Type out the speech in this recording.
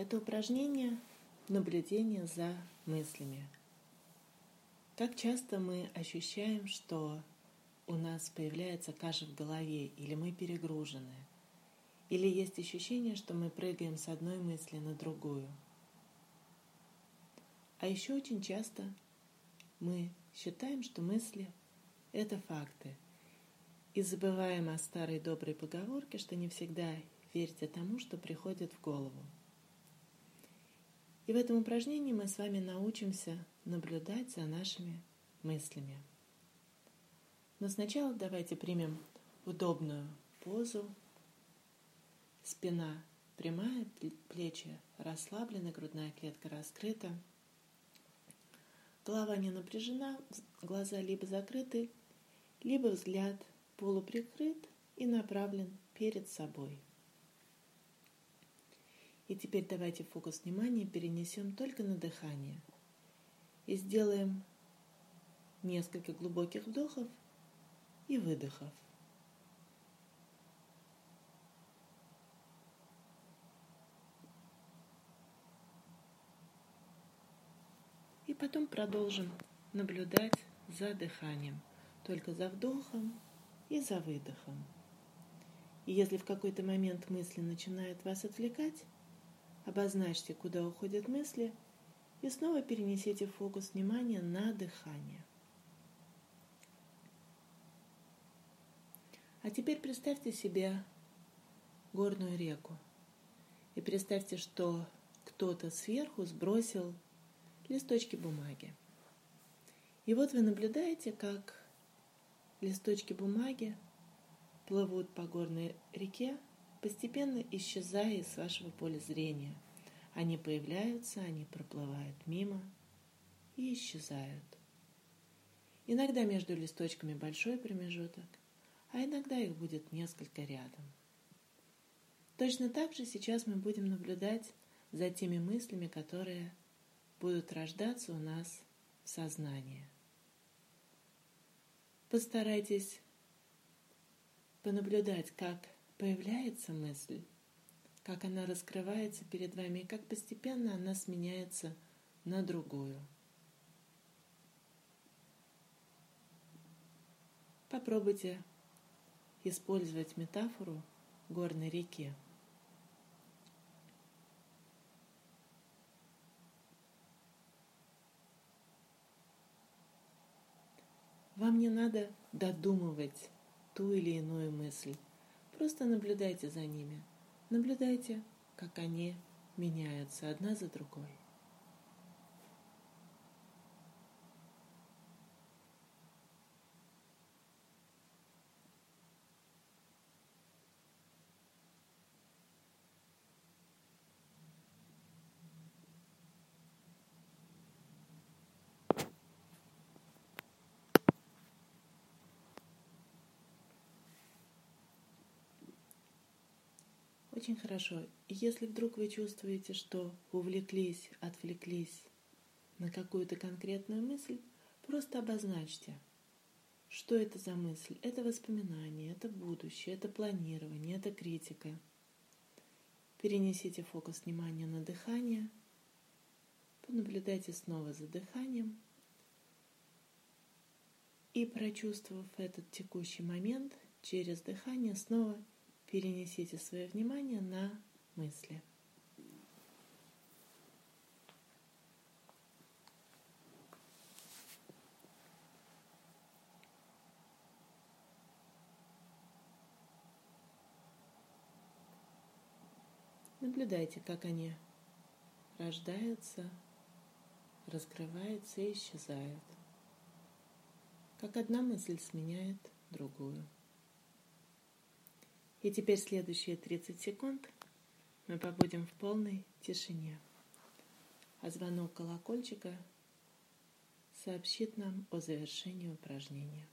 Это упражнение наблюдения за мыслями. Как часто мы ощущаем, что у нас появляется каша в голове, или мы перегружены, или есть ощущение, что мы прыгаем с одной мысли на другую. А еще очень часто мы считаем, что мысли – это факты, и забываем о старой доброй поговорке, что не всегда верьте тому, что приходит в голову. И в этом упражнении мы с вами научимся наблюдать за нашими мыслями. Но сначала давайте примем удобную позу. Спина прямая, плечи расслаблены, грудная клетка раскрыта. Голова не напряжена, глаза либо закрыты, либо взгляд полуприкрыт и направлен перед собой. И теперь давайте фокус внимания перенесем только на дыхание. И сделаем несколько глубоких вдохов и выдохов. И потом продолжим наблюдать за дыханием, только за вдохом и за выдохом. И если в какой-то момент мысли начинают вас отвлекать, обозначьте, куда уходят мысли, и снова перенесите фокус внимания на дыхание. А теперь представьте себе горную реку. И представьте, что кто-то сверху сбросил листочки бумаги. И вот вы наблюдаете, как листочки бумаги плывут по горной реке, постепенно исчезая из вашего поля зрения. Они появляются, они проплывают мимо и исчезают. Иногда между листочками большой промежуток, а иногда их будет несколько рядом. Точно так же сейчас мы будем наблюдать за теми мыслями, которые будут рождаться у нас в сознании – Постарайтесь понаблюдать, как появляется мысль, как она раскрывается перед вами и как постепенно она сменяется на другую. Попробуйте использовать метафору горной реки. Вам не надо додумывать ту или иную мысль. Просто наблюдайте за ними. Наблюдайте, как они меняются одна за другой. Очень хорошо. Если вдруг вы чувствуете, что увлеклись, отвлеклись на какую-то конкретную мысль, просто обозначьте, что это за мысль. Это воспоминание, это будущее, это планирование, это критика. Перенесите фокус внимания на дыхание, понаблюдайте снова за дыханием и, прочувствовав этот текущий момент, через дыхание снова перенесите свое внимание на мысли. Наблюдайте, как они рождаются, раскрываются и исчезают. Как одна мысль сменяет другую. И теперь следующие 30 секунд мы побудем в полной тишине. А звонок колокольчика сообщит нам о завершении упражнения.